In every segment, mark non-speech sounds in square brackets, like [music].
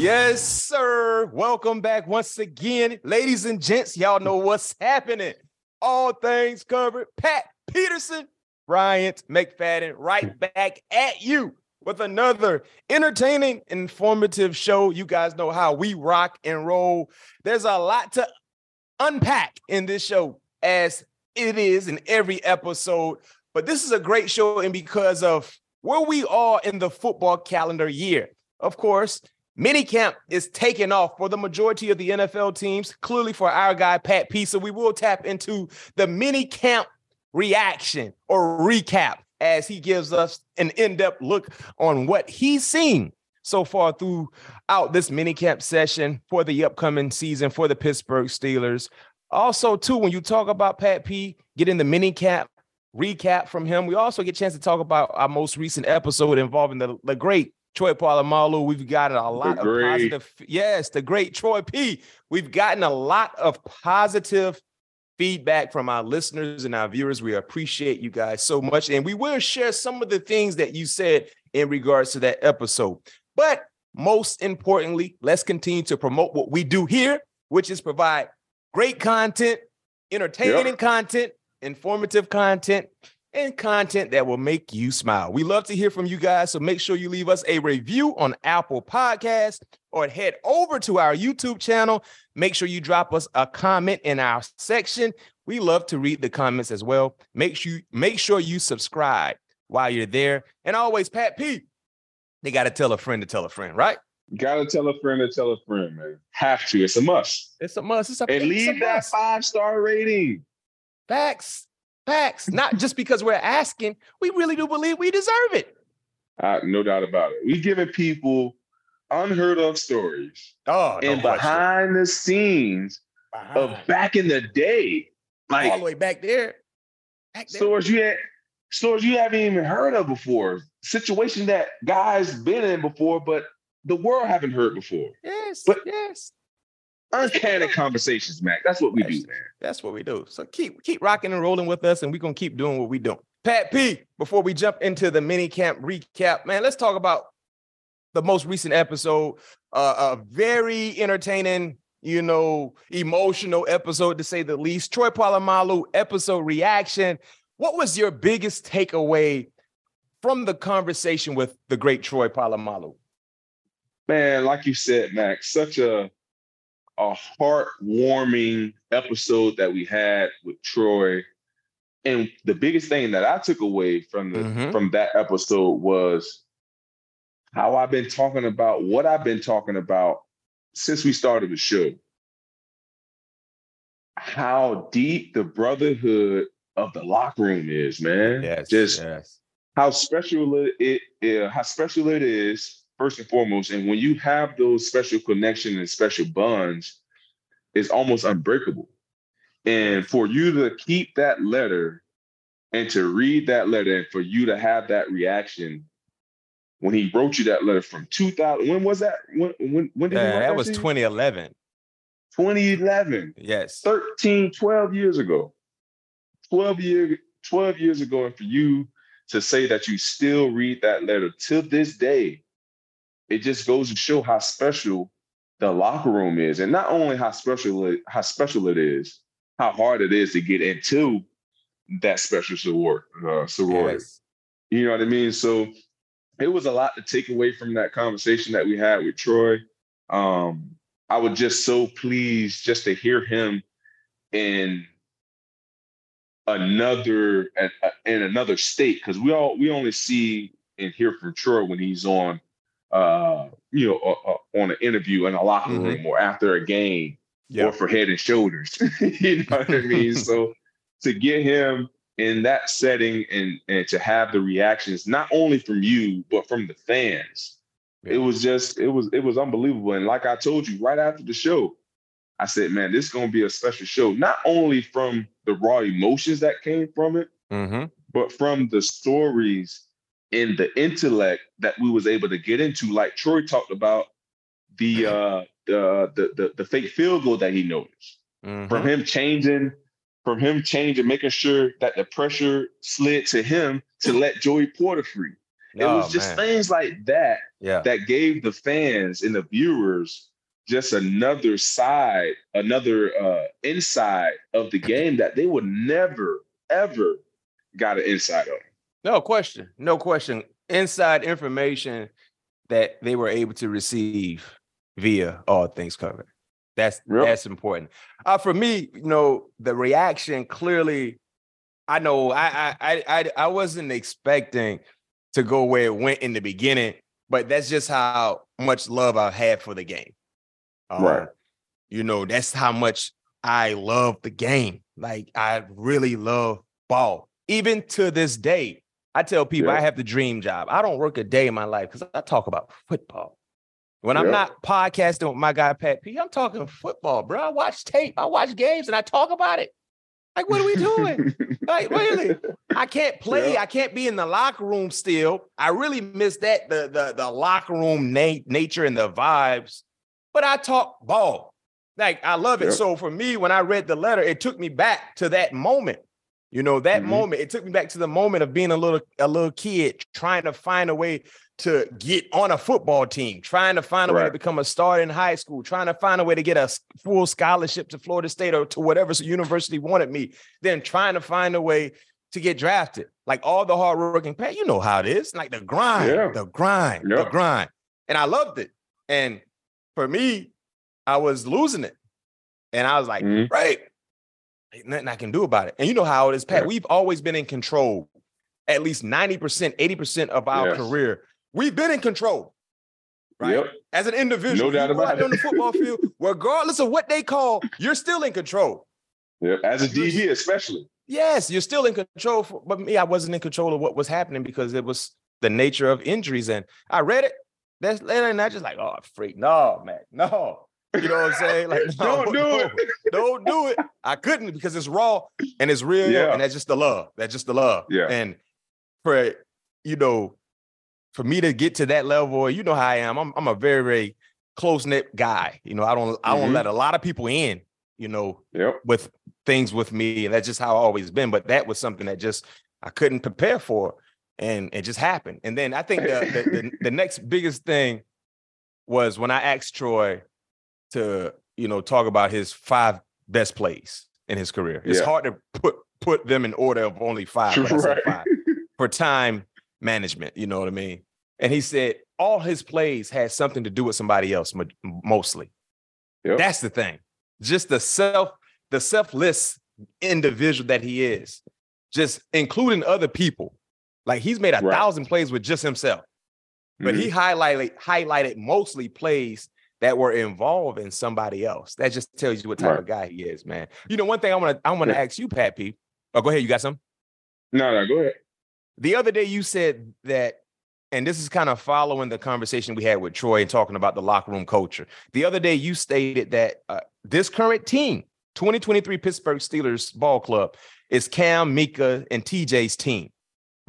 Yes, sir. Welcome back once again. Ladies and gents, y'all know what's happening. All things covered. Pat Peterson, Bryant McFadden, right back at you with another entertaining, informative show. You guys know how we rock and roll. There's a lot to unpack in this show, as it is in every episode. But this is a great show, and because of where we are in the football calendar year. Of course, Minicamp is taking off for the majority of the NFL teams, clearly for our guy, Pat P. So we will tap into the minicamp reaction or recap as he gives us an in-depth look on what he's seen so far throughout this minicamp session for the upcoming season for the Pittsburgh Steelers. Also, too, when you talk about Pat P getting the minicamp recap from him, we also get a chance to talk about our most recent episode involving the, the great Troy Polamalu. We've gotten a lot of positive. Yes, the great Troy P. We've gotten a lot of positive feedback from our listeners and our viewers. We appreciate you guys so much. And we will share some of the things that you said in regards to that episode. But most importantly, let's continue to promote what we do here, which is provide great content, entertaining yep. content, informative content, and content that will make you smile. We love to hear from you guys, so make sure you leave us a review on Apple Podcast or head over to our YouTube channel. Make sure you drop us a comment in our section. We love to read the comments as well. Make sure make sure you subscribe while you're there. And always, Pat P, they got to tell a friend to tell a friend, right? Gotta tell a friend to tell a friend, man. Have to. It's a must. It's a must. It's a, and leave that five star rating. Facts. Facts. Not just because we're asking, we really do believe we deserve it. Uh, no doubt about it. We giving people unheard of stories. Oh, and behind the scenes behind. of back in the day, like all the way back there, back there. stores you had, stories you haven't even heard of before, situation that guys been in before, but the world haven't heard before. Yes, but yes. Uncanny conversations, Mac. That's what we that's, do, man. That's what we do. So keep keep rocking and rolling with us, and we're gonna keep doing what we do. Pat P, before we jump into the mini camp recap, man, let's talk about the most recent episode. Uh, a very entertaining, you know, emotional episode to say the least. Troy Polamalu episode reaction. What was your biggest takeaway from the conversation with the great Troy Polamalu? Man, like you said, Max, such a a heartwarming episode that we had with Troy. And the biggest thing that I took away from the mm-hmm. from that episode was how I've been talking about what I've been talking about since we started the show. How deep the brotherhood of the locker room is, man. Yes, just yes. how special it, it how special it is first and foremost. And when you have those special connections and special bonds, it's almost unbreakable. And for you to keep that letter and to read that letter and for you to have that reaction when he wrote you that letter from 2000 when was that? When when, when did uh, that, that was 2011 2011 yes. 13 12 years ago. 12 year 12 years ago and for you to say that you still read that letter to this day it just goes to show how special the locker room is, and not only how special it, how special it is, how hard it is to get into that special soror- uh, sorority. Yes. You know what I mean? So it was a lot to take away from that conversation that we had with Troy. Um, I was just so pleased just to hear him in another in another state because we all we only see and hear from Troy when he's on uh you know uh, uh, on an interview in a locker mm-hmm. room or after a game yeah. or for head and shoulders [laughs] you know what I mean [laughs] so to get him in that setting and and to have the reactions not only from you but from the fans yeah. it was just it was it was unbelievable and like I told you right after the show I said, man, this is going to be a special show, not only from the raw emotions that came from it, mm-hmm. but from the stories and the intellect that we was able to get into. Like Troy talked about the uh, the, the the the fake field goal that he noticed mm-hmm. from him changing, from him changing, making sure that the pressure slid to him to let Joey Porter free. It oh, was just man. things like that yeah. that gave the fans and the viewers just another side, another uh, inside of the [laughs] game that they would never, ever got an insight on. No question. No question. Inside information that they were able to receive via all things covered. That's yep. that's important. Uh, for me, you know, the reaction clearly. I know I I I I wasn't expecting to go where it went in the beginning, but that's just how much love I had for the game. Um, right. You know, that's how much I love the game. Like I really love ball. Even to this day, I tell people yeah. I have the dream job. I don't work a day in my life because I talk about football. When yeah. I'm not podcasting with my guy Pat P, I'm talking football, bro. I watch tape, I watch games, and I talk about it. Like, what are we doing? [laughs] like, really? I can't play. Yeah. I can't be in the locker room still. I really miss that the the the locker room na- nature and the vibes but I talk ball. Like I love it. So for me, when I read the letter, it took me back to that moment. You know, that mm-hmm. moment. It took me back to the moment of being a little a little kid trying to find a way to get on a football team, trying to find a right. way to become a star in high school, trying to find a way to get a full scholarship to Florida State or to whatever university wanted me, then trying to find a way to get drafted. Like all the hard working, Pat, you know how it is. Like the grind, yeah. the grind, yeah. the grind. And I loved it. And for me, I was losing it. And I was like, mm-hmm. right, ain't nothing I can do about it. And you know how it is, Pat. Yeah. We've always been in control, at least 90%, 80% of our yes. career. We've been in control. Right. Yep. As an individual, no doubt about it. on the football field, [laughs] regardless of what they call, you're still in control. Yeah, as a DB, especially. Yes, you're still in control. For, but me, I wasn't in control of what was happening because it was the nature of injuries. And I read it. That's and I just like, oh, freak, no, man, no. You know what I'm saying? Like, [laughs] [laughs] no, don't do no, it. Don't do it. I couldn't because it's raw and it's real, yeah. and that's just the love. That's just the love. Yeah. And for you know, for me to get to that level, you know how I am. I'm I'm a very very close knit guy. You know, I don't I don't mm-hmm. let a lot of people in. You know, yep. with things with me, and that's just how I always been. But that was something that just I couldn't prepare for and it just happened. And then I think the, the, the, [laughs] the next biggest thing was when I asked Troy to, you know, talk about his five best plays in his career. It's yeah. hard to put put them in order of only five, [laughs] right. five for time management. You know what I mean? And he said all his plays had something to do with somebody else, mostly. Yep. That's the thing. Just the self, the selfless individual that he is, just including other people like he's made a right. thousand plays with just himself, but mm-hmm. he highlighted highlighted mostly plays that were involved in somebody else. That just tells you what type right. of guy he is, man. You know, one thing I want to I want to yeah. ask you, Pat P. Oh, go ahead. You got some? No, no, go ahead. The other day you said that, and this is kind of following the conversation we had with Troy and talking about the locker room culture. The other day you stated that uh, this current team, 2023 Pittsburgh Steelers ball club, is Cam, Minkah, and TJ's team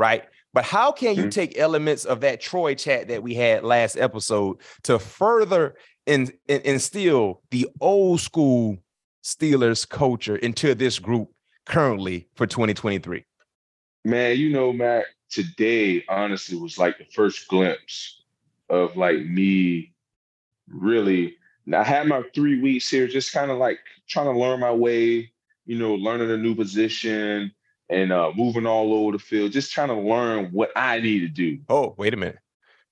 right? But how can you mm-hmm. take elements of that Troy chat that we had last episode to further in, in, instill the old school Steelers culture into this group currently for 2023? Man, you know, Matt, today honestly was like the first glimpse of like me really. I had my three weeks here, just kind of like trying to learn my way, you know, learning a new position, and uh, moving all over the field, just trying to learn what I need to do. Oh, wait a minute.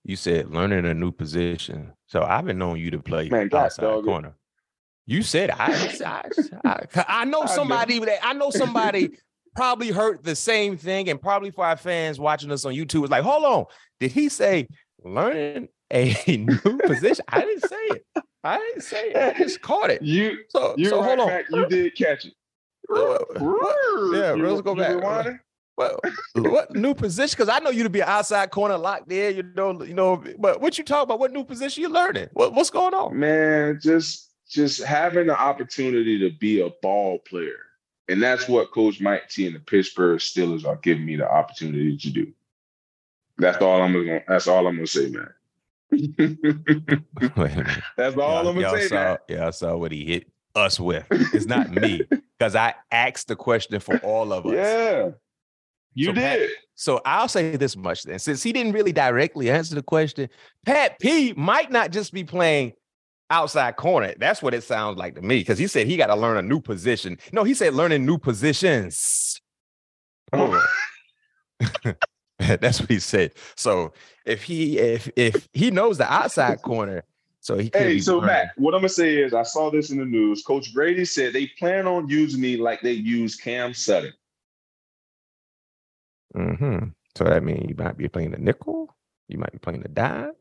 You said learning a new position. So I've been knowing you to play Man, outside dog, corner. You said I, I, [laughs] I, I know somebody that I know somebody [laughs] probably heard the same thing, and probably for our fans watching us on YouTube, was like, hold on, did he say learning a [laughs] new position? I didn't say it. I didn't say it. I just caught it. You So, you so right, hold on. Mac, you did catch it. Uh, yeah, You- let's go back. What, [laughs] [laughs] what new position? Because I know you to be an outside corner locked there. You know, you know. But what you talk about? What new position you learning? What, what's going on? Man, just just having the opportunity to be a ball player. And that's what Coach Mike T and the Pittsburgh Steelers are giving me the opportunity to do. That's all I'm gonna that's all I'm gonna say, man. [laughs] Wait a minute. that's all I'm gonna say, saw, man. Yeah, I saw what he hit us with. It's not me because I asked the question for all of us. Yeah. You So, Pat- did. So I'll say this much then, since he didn't really directly answer the question, Pat P might not just be playing outside corner. That's what it sounds like to me because he said he got to learn a new position. No, he said learning new positions. Oh. [laughs] That's what he said. So if he if if he knows the outside [laughs] corner, so he Hey, so learning- Matt, what I'm gonna say is I saw this in the news. Coach Grady said they plan on using me like they use Cam Sutton. Mhm. So that means you might be playing the nickel, you might be playing the dime.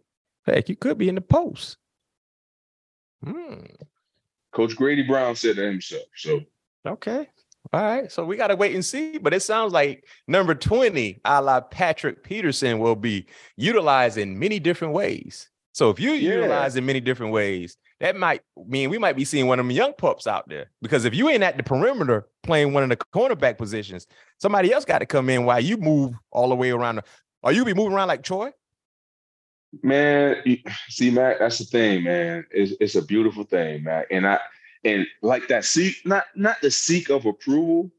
Heck, you could be in the post. Hmm. Coach Grady Brown said that himself. So Okay. All right. So we got to wait and see. But it sounds like number 20, a la Patrick Peterson, will be utilized in many different ways. So if you Yeah. utilize in many different ways, that might mean we might be seeing one of them young pups out there. Because if you ain't at the perimeter playing one of the cornerback positions, somebody else got to come in while you move all the way around. The, or you be moving around like Troy? Man, see, Matt, that's the thing, man. It's, it's a beautiful thing, Matt. And I and like that seek, not not the seek of approval,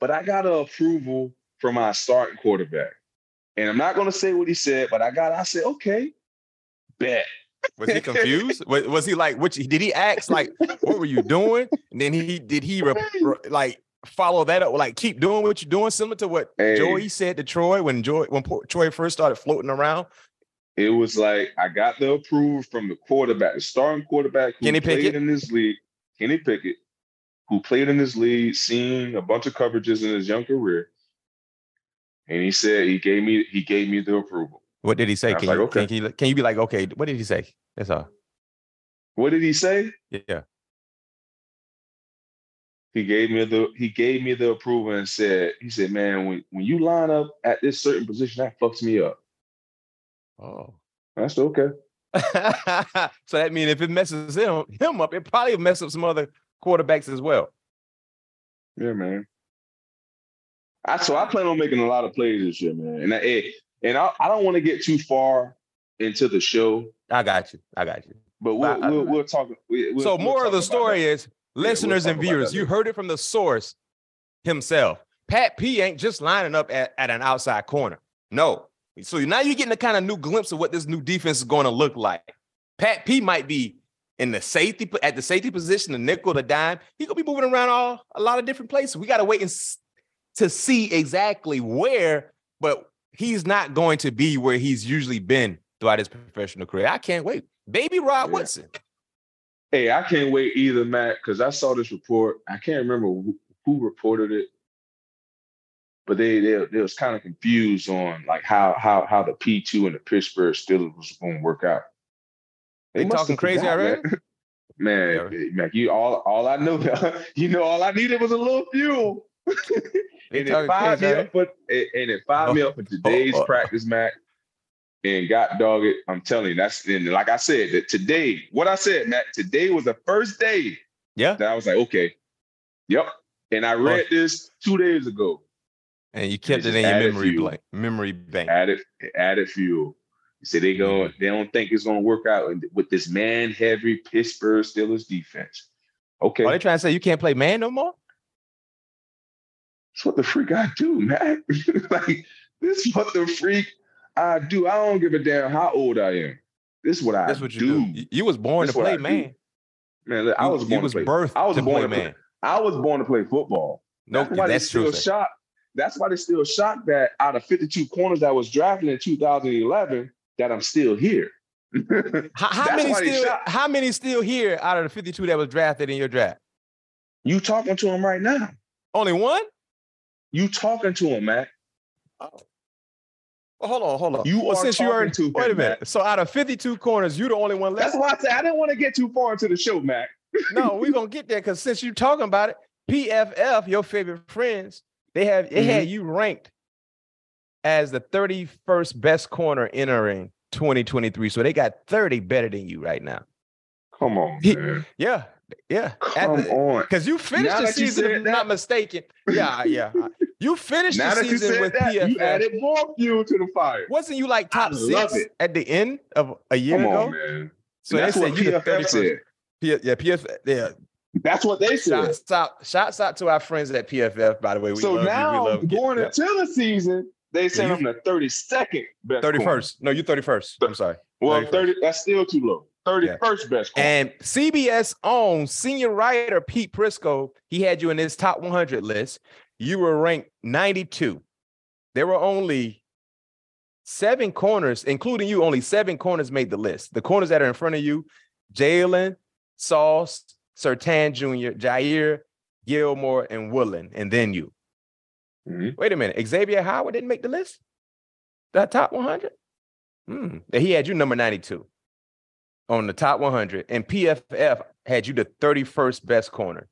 but I got approval from my starting quarterback. And I'm not gonna say what he said, but I got I said, okay, bet. Was he confused? [laughs] was, was he like, which did he ask like, what were you doing? And then he did he re- re- like follow that up, like keep doing what you're doing, similar to what Hey. Joey said to Troy when Joy when Troy first started floating around. It was like I got the approval from the quarterback, the starting quarterback who Kenny played Pickett? in this league, Kenny Pickett, who played in this league, seen a bunch of coverages in his young career. And he said he gave me he gave me the approval. What did he say? Can like, you, okay. can, you, can you be like, okay, what did he say? That's all. What did he say? Yeah. He gave me the he gave me the approval and said, he said, man, when, when you line up at this certain position, that fucks me up. Oh. That's okay. [laughs] so that means if it messes him him up, it probably mess up some other quarterbacks as well. Yeah, man. I so I plan on making a lot of plays this year, man. And I, eh, and I, I don't want to get too far into the show, I got you. I got you. but we'll I- we'll, we'll talk. We, we'll, so more of the story is listeners talk and viewers you heard it from the source himself. Pat p ain't just lining up at, at an outside corner. No. So now you're getting a kind of new glimpse of what this new defense is going to look like. Pat p might be in the safety at the safety position the nickel the dime. He gonna be moving around all a lot of different places. We got to wait and to see exactly where but he's not going to be where he's usually been throughout his professional career i can't wait baby rod Yeah. woodson Hey, I can't wait either, Matt, because I saw this report. I can't remember who, who reported it, but they they, they was kind of confused on like how how how the P two and the Pittsburgh Steelers was going to work out. They must talking crazy already? Man, [laughs] man, eh, man, you all all I know, [laughs] you know, all I needed was a little fuel. And it fired me up for and it fired me up for today's oh. practice, Matt. And got dog it. I'm telling you, that's and like I said, that today, what I said, Matt, today was the first day yeah that I was like, okay, yep. And I read this two days ago. And you kept They it in your memory fuel. blank, memory bank. Added added fuel. You said they go, Mm-hmm. they don't think it's gonna work out with this man heavy Pittsburgh Steelers defense. Okay, Are they trying to say you can't play man no more? That's what the freak I do, man. [laughs] like this is what the freak I do. I don't give a damn how old I am. This is what I That's what you do. do. You, you was born This to play man. Man, look, I You- was you born was to play. birthed I was to born play to play- man. I was born to play football. No, that's why that's they true. still sir. shocked. That's why they still shocked that out of 52 corners that was drafted in 2011, that I'm still here. [laughs] How, how many still? shocked. How many still here out of the 52 that was drafted in your draft? you talking to him right now. Only one? You talking to him, Mac. Well, oh, hold on, hold on. You well, are since you talking already, to wait a minute. Mac. So out of 52 corners, you're the only one left. That's why I said I didn't want to get too far into the show, Mac. [laughs] no, we're gonna get there because since you're talking about it, PFF, your favorite friends, they have they had mm-hmm. you ranked as the 31st best corner entering 2023. So they got 30 better than you right now. Come on, He- man. Yeah, yeah. Come on. Because you finished Now the season, if I'm not mistaken. [laughs] Yeah, yeah. You finished Now the you season with that, you PFF. added more fuel to the fire. Wasn't you like top six it. at the end of a year Come ago? on, man. So That's they what said you the PFF 31st. said. P- yeah, PFF. Yeah. That's what they said. Shouts out, shouts out to our friends at PFF. By the way, we so love you. now love going yeah. into the season, they said you- I'm the 32nd best. Thirty corner. No, you thirty first. I'm sorry. Well, 31st. 30. That's still too low. 31st best. corner. And CBS own senior writer Pete Prisco. He had you in his top 100 list. You were ranked 92. There were only seven corners, including you. Only seven corners made the list. The corners that are in front of you: Jalen, Sauce, Surtain Jr., Jair, Gilmore, and Woolen, and then you. Mhm. Wait a minute. Xavier Howard didn't make the list? That top 100? Hmm. He had you number 92 on the top 100, and PFF had you the 31st best corner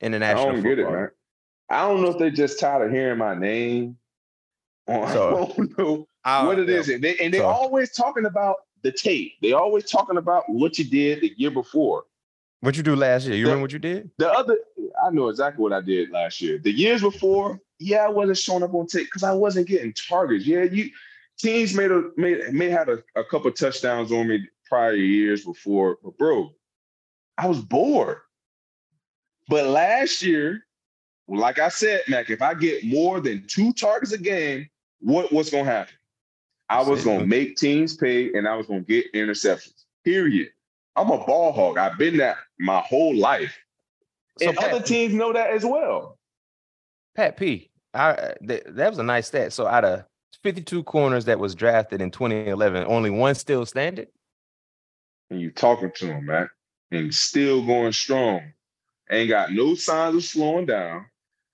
in the national. I don't get it, man. I don't know if they're just tired of hearing my name. [laughs] So- I don't know I- what it is. And they and they So- always talking about the tape. They're always talking about what you did the year before. What you do last year? You The- remember what you did? The other, I know exactly what I did last year. The years before, yeah, I wasn't showing up on tape because I wasn't getting targets. Yeah, you teams made a made may had a, a couple touchdowns on me prior years before, but bro, I was bored. But last year, like I said, Mac, if I get more than two targets a game, what what's gonna happen? I was gonna make teams pay, and I was gonna get interceptions. Period. I'm a ball hog. I've been that my whole life. So and Pat, other teams know that as well. Pat P, I, th- that was a nice stat. So out of 52 corners that was drafted in 2011, only one still standing. And you talking to them, man, and still going strong. Ain't got no signs of slowing down.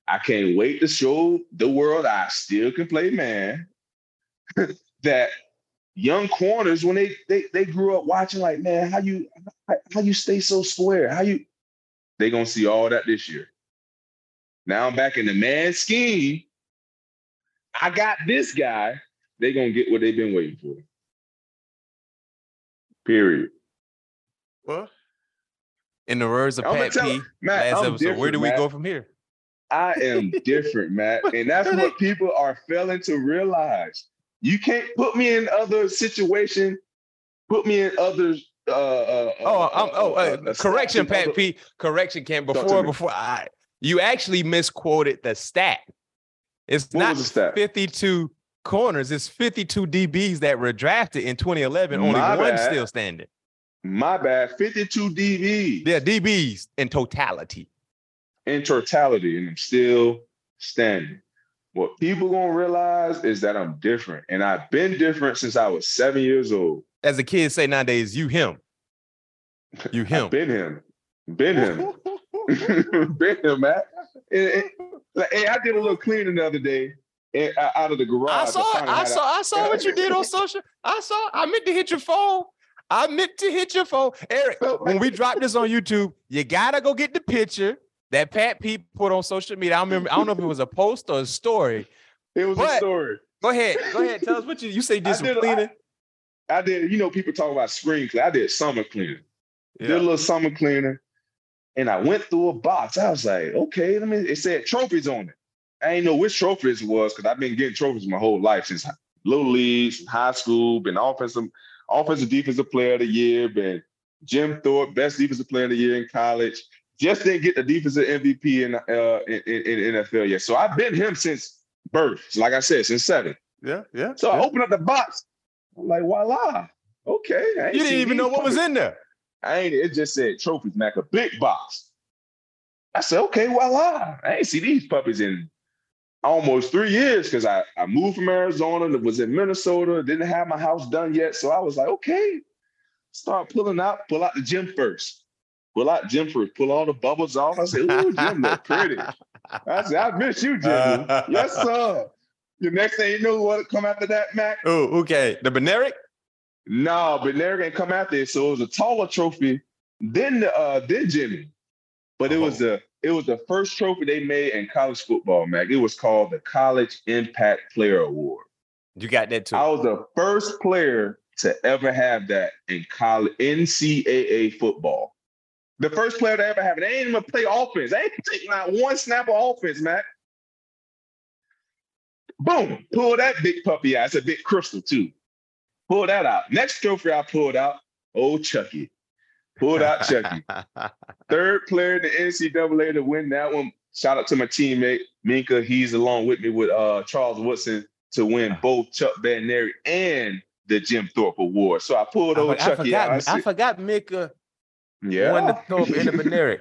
I can't wait to show the world I still can play man. [laughs] that young corners, when they they they grew up watching, like, man, how you how, how you stay so square? How you they gonna see all that this year. Now I'm back in the man scheme. I got this guy. They gonna get what they've been waiting for. Period. Well, in the words of I'ma Pat tell- P, Matt, last I'm episode, where do we Matt. go from here? I am [laughs] different, Matt. And that's what people are failing to realize. You can't put me in other situation, put me in other uh uh Oh, I'm, oh, uh, uh, correction, stats Pat other- P. Correction, Cam. Before, before I, you actually misquoted the stat. It's What not stat? 52 corners. It's 52 DBs that were drafted in 2011. Only My one still standing. My bad. 52 DBs Yeah, DBs in totality. in totality, and I'm still standing. What people gonna realize is that I'm different. And I've been different since I was seven years old. As the kids say nowadays, you him. You [laughs] him. Been him. Been him. [laughs] [laughs] been him, man. And- and- like, hey, I did a little cleaning the other day eh, out of the garage. I saw I a- saw. I saw what you did on social. I saw. I meant to hit your phone. I meant to hit your phone, Eric. When we drop this on [laughs] YouTube, you gotta go get the picture that Pat P put on social media. I don't remember. I don't know if it was a post or a story. It was a story. Go ahead. Go ahead. Tell us what you you say. Did I some did, cleaning. I, I did, you know, people talk about spring clean. I did summer cleaning. Did a little summer cleaning. And I went through a box. I was like, okay, let me. It said trophies on it. I ain't know which trophies it was because I've been getting trophies my whole life since little leagues, high school, been offensive, offensive defensive player of the year, been Jim Thorpe, best defensive player of the year in college. Just didn't get the defensive MVP in uh in, in, NFL yet. So I've been him since birth. Like I said, since seven. Yeah. Yeah. So I opened up the box. I'm like, voila. Okay. I You didn't even know what was in there. I ain't. It just said trophies, Mac, a big box. I said, okay, voila. I ain't see these puppies in almost three years because I, I moved from Arizona, and was in Minnesota, didn't have my house done yet. So I was like, okay, start pulling out, pull out the Jim first. Pull out Jim first, pull all the bubbles off. I said, ooh, Jim look pretty. I said, I miss you, Jimmy. [laughs] yes, sir. The next thing you know, what come after that, Mac? Oh, okay. The Bednarik? No, Bednarik ain't come after it. So it was a taller trophy than the uh then Jimmy. But it was Oh. It was the first trophy they made in college football, Mac. It was called the College Impact Player Award. You got that too. I was the first player to ever have that in college NCAA football. The first player to ever have it. They ain't even play offense. They ain't taking out one snap of offense, Mac. Boom. Pull that big puppy out. It's a big crystal, too. Pull that out. Next trophy I pulled out, old Chucky. Pulled out Chucky. Third player in the NCAA to win that one. Shout out to my teammate Minkah. He's along with me with uh, Charles Woodson to win both Chuck Bednarik and the Jim Thorpe Award. So I pulled I, old for- I Chucky out. I forgot. I forgot Minkah yeah. won the [laughs] Thorpe and the Bednarik.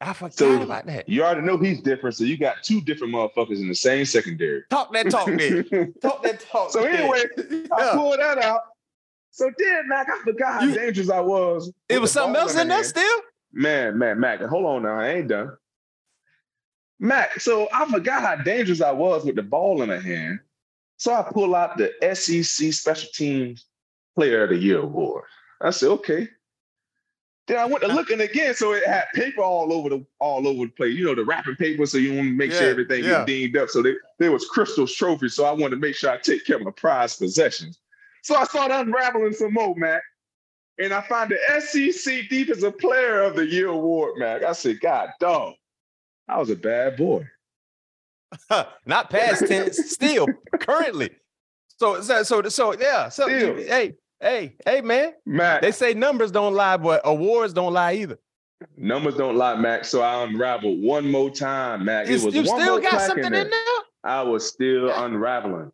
I forgot So, about that. You already know he's different. So you got two different motherfuckers in the same secondary. Talk that talk then. [laughs] Talk that talk. So anyway, I pulled that out. So then, Mac, I forgot how You- dangerous I was. it was something else in there still. Man, man, Mac, hold on now. I ain't done. Mac, so I forgot how dangerous I was with the ball in my hand. So I pull out the SEC Special Teams Player of the Year award. I said, okay. Then I went to looking again, so it had paper all over the all over the place. You know, the wrapping paper, so you want to make Yeah, sure everything yeah. is deemed up. So they, there was Crystal's trophy, so I wanted to make sure I take care of my prized possessions. So I started unraveling some more, Mac. And I found the SEC Defensive Player of the Year award, Mac. I said, God, dog, I was a bad boy. [laughs] Not past tense, still currently. So so so so yeah. So Still. hey hey hey man, Mac, they say numbers don't lie, but awards don't lie either. numbers don't lie, Mac. So I unraveled one more time, Mac. You, it was you one still got something in there. I was still unraveling.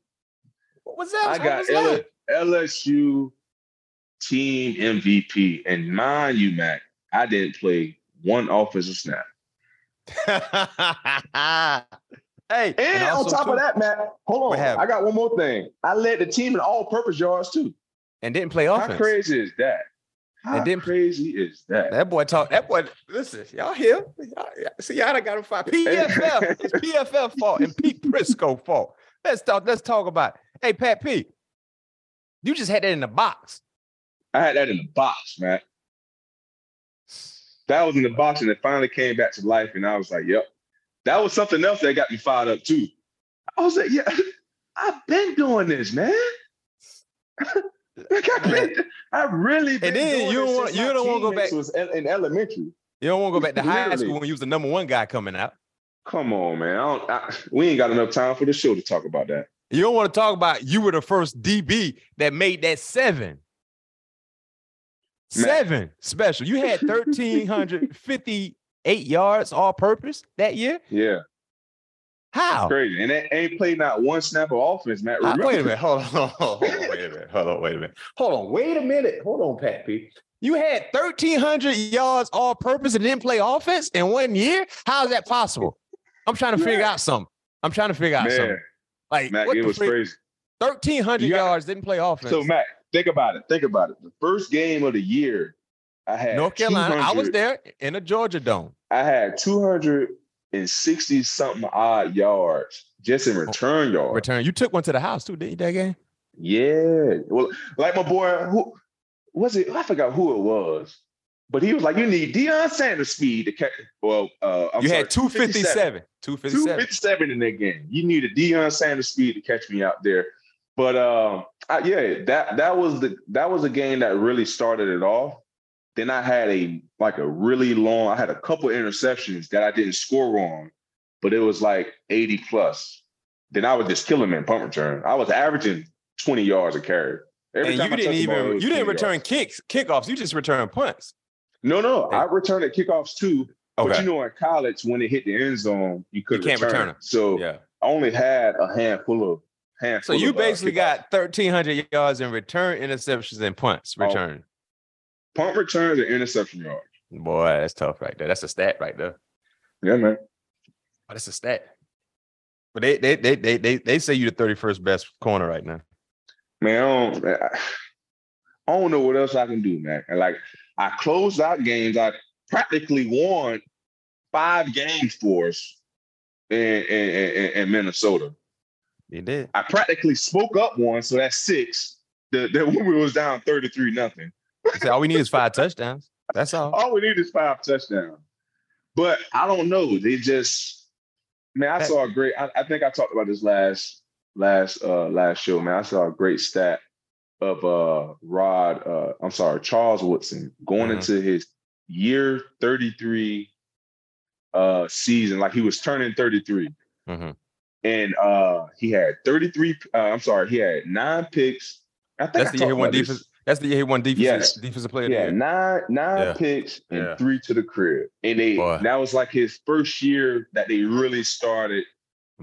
What was that? I What got was that? L- LSU team MVP. And mind you, Mac, I didn't play one offensive snap. [laughs] hey, And, on top too- of that, Mac, hold on. I got one more thing. I led the team in all-purpose yards too. and didn't play offense. How crazy is that? How And then- crazy is that? That boy talk. That boy. Listen, y'all here? Y'all, see, y'all got him fired. [laughs] PFF. it's PFF fault and Pete Prisco fault. Let's talk. Let's talk about. It. Hey, Pat P. You just had that in the box. I had that in the box, man. That was in the box, and it finally came back to life. And I was like, "Yep." That was something else that got me fired up too. I was like, "Yeah, [laughs] I've been doing this, man. [laughs] like I've been, I've really been then doing you don't want- you don't wanna go back- Was in, elementary. You don't want to go back to high school when you was the number one guy coming out. Come on, man. I don't, I, we ain't got enough time for the show to talk about that. You don't want to talk about you were the first DB that made that seven. Man. Seven special. You had 1,358 yards all purpose that year. Yeah, How? crazy. And they ain't played not one snap of offense, Matt. Uh, wait a minute. Hold on. [laughs] Hold on. Wait a minute. Hold on. Wait a minute. Hold on. Wait a minute. Hold on, Pat P. You had 1,300 yards all purpose and didn't play offense in one year? How is that possible? I'm trying to figure Yeah. out something. I'm trying to figure out something. Like, Matt, it was crazy. 1,300 yards, didn't play offense. So, Matt, think about it. Think about it. The first game of the year, I had North Carolina. I was there in a Georgia dome. I had 260 something odd yards just in oh, return yards. Return. You took one to the house too, didn't you, that game? Yeah. Well, like my boy, who was it? I forgot who it was. But he was like, you need Deion Sanders speed to catch. Well, uh, I'm you sorry, had 257. 257. 257 in that game. You needed Deion Sanders speed to catch me out there. But um, I, yeah, that that was the that was a game that really started it off. Then I had a like a really long. I had a couple interceptions that I didn't score on, but it was like 80 plus. Then I was just killing them in punt return. I was averaging 20 yards a carry. Every and time you I didn't ball, even you didn't return yards. kicks, kickoffs. You just returned punts. No, no, I returned at kickoffs too. But you know, in college, when it hit the end zone, you couldn't can't return, return it. So yeah. I only had a handful of handful. So you of, uh, basically kickoffs. got 1,300 yards in return interceptions and punts Oh. return. punt returns and interception yards. Boy, that's tough right there. That's a stat right there. Yeah, man. Oh, that's a stat. But they they they they they, they say you're the 31st best corner right now. Man, I don't, I I don't know what else I can do, man. And like I closed out games. I practically won five games for us in, in, in, in Minnesota. He did. I practically spoke up one, so that's six. The, the when [laughs] we was down 33 nothing. All we need is five touchdowns. That's all. All we need is five touchdowns. But I don't know. They just man, I saw a great. I, I think I talked about this last last uh last show, man. I saw a great stat of uh Rod, uh, I'm sorry, Charles Woodson going Mhm. into his year 33 uh season, like he was turning 33. Mhm. And uh he had 33, uh, I'm sorry, he had nine picks. I think That's I the year won about this. defense. That's the year he won defense. Yes. Defensive player Yeah, nine nine Yeah. picks and Yeah. three to the crib. And they Boy. that was like his first year that they really started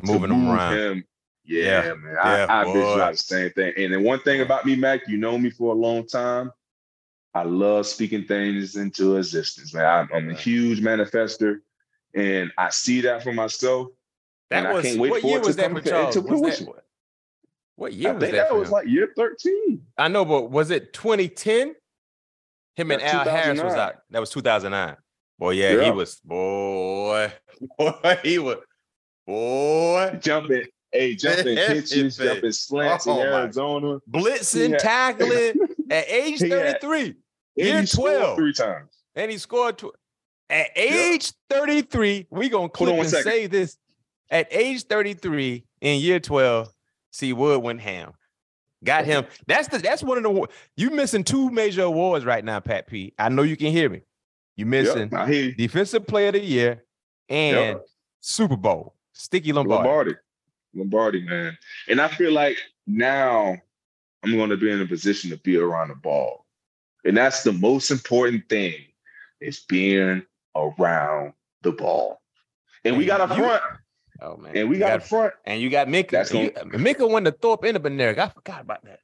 Moving him around. him. Yeah, Yeah. man. Yeah, I, I boy. visualize the same thing. And then one thing about me, Mac, you know me for a long time. I love speaking things into existence, man. I'm, I'm a huge manifester, and I see that for myself. and That I was can't wait what for year it to was that come for to- Charles? to Was that, what, year I was think that? that was like year 13. I know, but was it 2010? Him and Al Harris was out. That was 2009. Boy, yeah, he was boy. [laughs] Boy, he was boy. Jumping, hey, jumping [laughs] pitches, jumping slants Oh, in. Arizona. Blitzing, tackling [laughs] at age 33. Year he scored 12. three times. And he scored tw- at age 33. We gonna clip on and second. say this. At age 33 in year 12, C Wood went ham. Got him. [laughs] That's the that's one of the you missing two major awards right now, Pat P. I know you can hear me. You missing Yep, you. defensive player of the year and Yep. Super Bowl. Sticky Lombardi. Lombardi. Lombardi, man. And I feel like now I'm going to be in a position to be around the ball. And that's the most important thing is being around the ball. And we got a front, Oh man. and we You got a front. and you got Minkah. That's You- Minkah won the Thorpe and Bednarik. I forgot about that.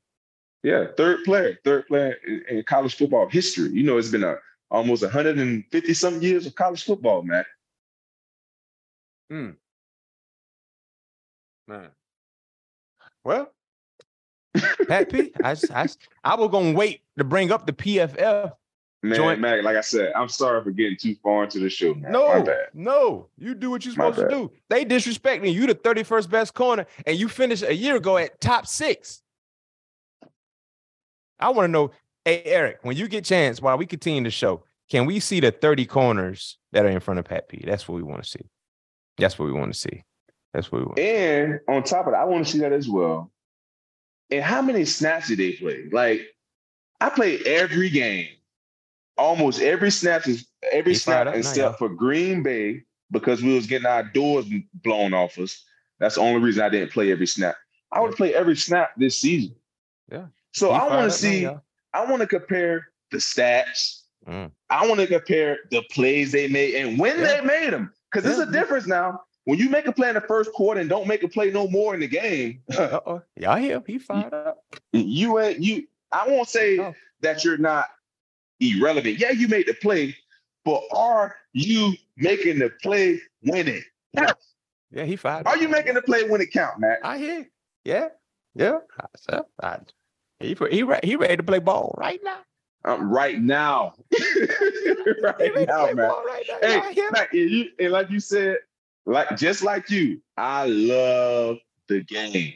Yeah, third player, third player in, in college football history. You know, it's been a almost 150 some years of college football, man. Hmm. Man. Well, Pat P, [laughs] I, I, I was gonna wait to bring up the PFF. Man, Joint- Mac, like I said, I'm sorry for getting too far into the show, man. No, no, you do what you're supposed to do. They disrespecting you, the 31st best corner, and you finished a year ago at top six. I want to know, hey Eric, when you get chance, while we continue the show, can we see the 30 corners that are in front of Pat P? That's what we want to see. That's what we want to see. That's what we want. And on top of that, I want to see that as well. And how many snaps did they play? Like, I played every game, almost every snap is every He fired snap up now, except for Green Bay because we was getting our doors blown off us. That's the only reason I didn't play every snap. I would play every snap this season. Yeah. So I want to see. I want to compare the stats. Mm. I want to compare the plays they made and when Yeah. they made them. Because there's a difference now. When you make a play in the first quarter and don't make a play no more in the game. [laughs] Y'all hear? He fired up. you ain't you. I won't say Oh. that you're not irrelevant. Yeah, you made the play, but are you making the play when it counts? Yeah, he fired Are you making the play when it count, Matt? I hear. Yeah, yeah. I, I, he he he ready to play ball right now. Um, right now, [laughs] right now, man. right now. Y'all Hey, and, you, and like you said, like just like you, I love the game.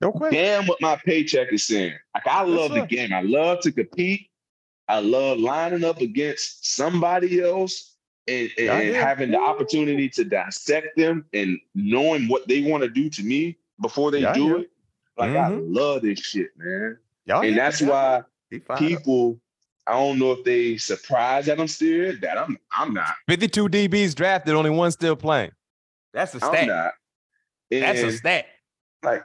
No question. Damn what my paycheck is saying. Like I love the sir. game. I love to compete. I love lining up against somebody else and, and, and having the opportunity to dissect them and knowing what they want to do to me before they Yeah, I do hear. it. Like I Mhm. love this shit, man. Y'all and that's why he up. people, I don't know if they surprised that I'm still. That I'm I'm not. 52 DBs drafted, only one still playing. That's a I'm stat. not. That's a stat. Like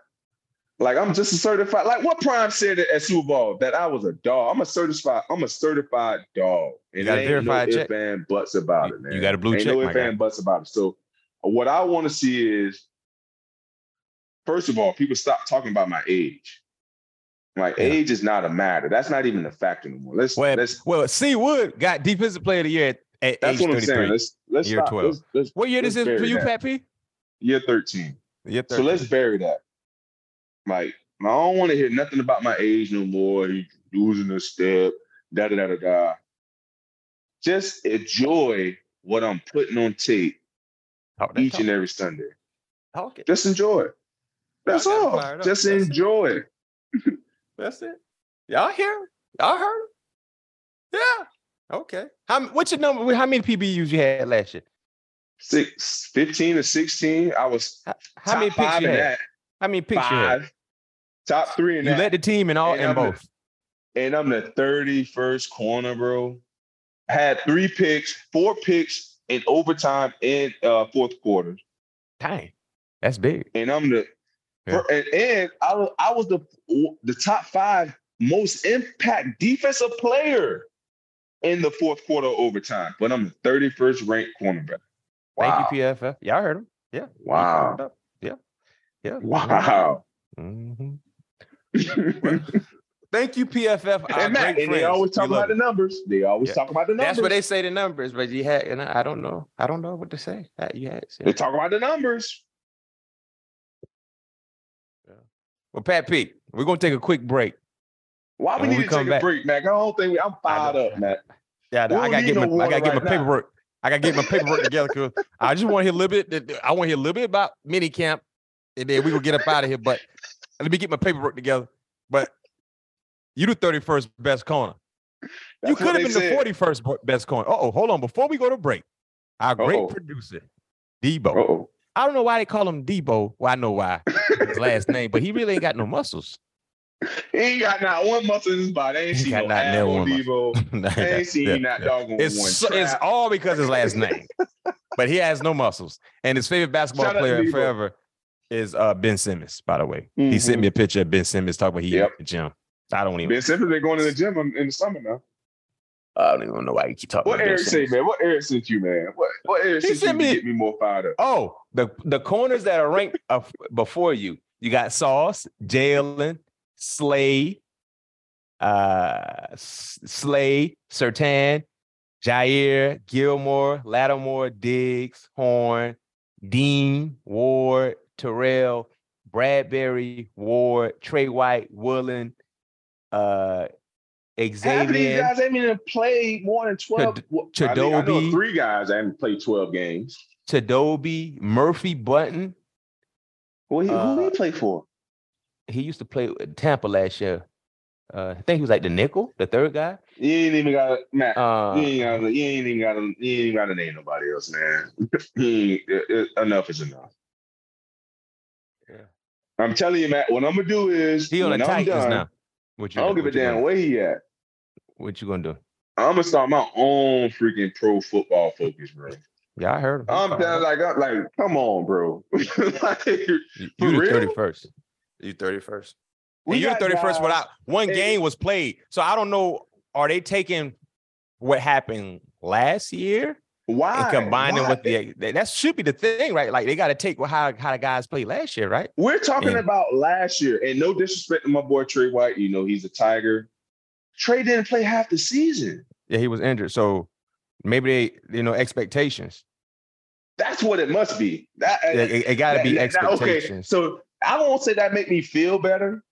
like I'm just a certified. Like what Prime said at Super Bowl that I was a dog. I'm a certified. I'm a certified dog. And got a no verified if check. and buts about You- it, man. you got a blue ain't check, no and buts about it. So what I want to see is, first of all, people stop talking about my age. Like Yeah. age is not a matter. That's not even a factor anymore. Let's Well, let's. well, C Wood got defensive player of the year at, at That's age what I'm saying. Let's let's Year stop. 12. Let's, let's, what year this let's is for you, that. Pat P? Year 13. Year So let's bury that. Like, I don't want to hear nothing about my age no more. He losing a step, da da da da da. Just enjoy what I'm putting on tape Talk each talk. and every Sunday. Okay. Just enjoy it. That's Y'all got 'em all. fired up. Just That's enjoy it. [laughs] That's it. Y'all hear? Y'all heard? him? Yeah. Okay. How what's your number? How many PBUs you had last year? Six, 15 to 16. I was How, how many picks five you had? that. How many picks you had? Five. Top three in You that. led the team in all And in I'm the- both. and I'm the 31st corner, bro. I had three picks, four picks in overtime in uh, fourth quarter. Dang. That's big. And I'm the Yeah. and, and I, was- I was the the top five most impact defensive player in the fourth quarter overtime. But I'm the 31st ranked cornerback. Wow. Thank you, PFF. Y'all heard him. Yeah. Wow. Yeah. Yeah. Wow. Mhm. Thank you, PFF. And Matt, and they always talk about the numbers. They always Yeah. talk about the numbers. That's what they say the numbers, but you had, and I I don't know. I don't know what to say. Uh, You had, They talk about the numbers. Yeah. well, Pat Pete, we're gonna take a quick break. Why we when need we to take back- a break, Mac? I don't think we, I'm fired up, Matt. Yeah, We I gotta get my, no I gotta get my right now. paperwork. I gotta get my paperwork together. 'cause I just want to hear a little bit. I want to hear a little bit about mini camp, and then we gonna get up out of here. But let me get my paperwork together. But you the thirty first best corner. you could have been the forty first best corner. Oh, hold on. Before we go to break, our great Uh-oh. producer Debo. Uh-oh. I don't know why they call him Debo. Well, I know why his last name, but he really ain't got no muscles. He ain't got not one muscle in his body. I ain't He seen got no not ab nail on one Debo. I [laughs] ain't seen Yeah, that yeah. dog on It's one so- it's all because his last [laughs] name, but he has no muscles. And his favorite basketball Shout player Debo. forever is uh, Ben Simmons. By the way, he sent Mhm. me a picture of Ben Simmons talking about he Yep. at the gym. I don't even. Ben Simmons been going to the gym in in the summer now. I don't even know why you keep talking. What about Ben Eric say, Simmons. man? What Eric sent you, man? What what Eric He sent, sent you me- to get me more fired up? Oh, the the corners that are ranked uh, before you. You got Sauce, Jalen, Slay, uh, Slay, Surtain, Jaire, Gilmore, Lattimore, Diggs, Horn, Dean, Ward, Terrell, Bradberry, Ward, Trey White, Woolen, uh, Half of these Xavier. guys ain't even played more than twelve. Chad- well, I, mean, I know three guys that haven't played twelve games. Tadobe, Murphy-Bunting. Well, he, who Uh, he play for? He used to play with Tampa last year. Uh, I think he was like the nickel, the third guy. You ain't even got a Matt. Uh, you ain't. You ain't even got. to You ain't even got to name nobody else, man. [laughs] It- it- enough is enough. Yeah. I'm telling you, Matt. What I'm gonna do is he on the Titans done, now. What you? I don't give a damn Gonna, where he at. what you gonna do? I'm gonna start my own freaking pro football focus, bro. Yeah, I heard him. I'm like, I'm like, come on, bro. [laughs] like, you the thirty first. You thirty first. we You're thirty first guys- without one game was played. So I don't know. Are they taking what happened last year Why? and combining Why? with the that should be the thing, right? Like they got to take how how the guys played last year, right? We're talking Yeah. about last year, and no disrespect to my boy Trey White. You know he's a Tiger. Trey didn't play half the season. Yeah, he was injured, so maybe they you know expectations. That's what it must be. That It, it got to be that- that- expectations. so I won't say that make me feel better,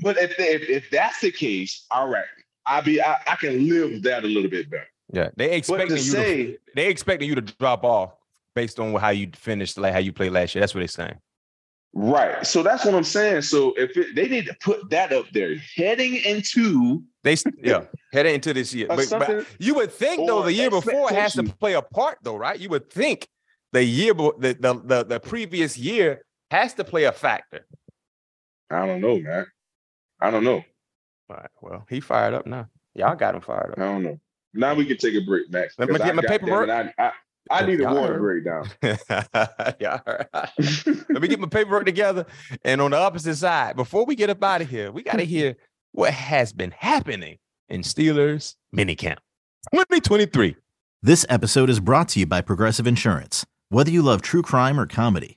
but if if, if that's the case, all right, I be I, I can live with that a little bit better. Yeah, they expecting to you. say to, they expecting you to drop off based on how you finished, like how you played last year. That's what they're saying. right, so that's what I'm saying. So if it, they need to put that up there, heading into They yeah heading into this year. But, but you would think though the year before has to play a part though, right? You would think the year the the the, the previous year has to play a factor. I don't know, man. I don't know. All right. Well, he fired up now. Y'all got him fired up. I don't know. Now we can take a break, Max. Let me 'cause get I- my paperwork. I, I, I need a water [laughs] heard. breakdown. [laughs] yeah. [laughs] Let me get my paperwork together. And on the opposite side, before we get up out of here, we got to hear what has been happening in Steelers minicamp 2023. This episode is brought to you by Progressive Insurance. Whether you love true crime or comedy,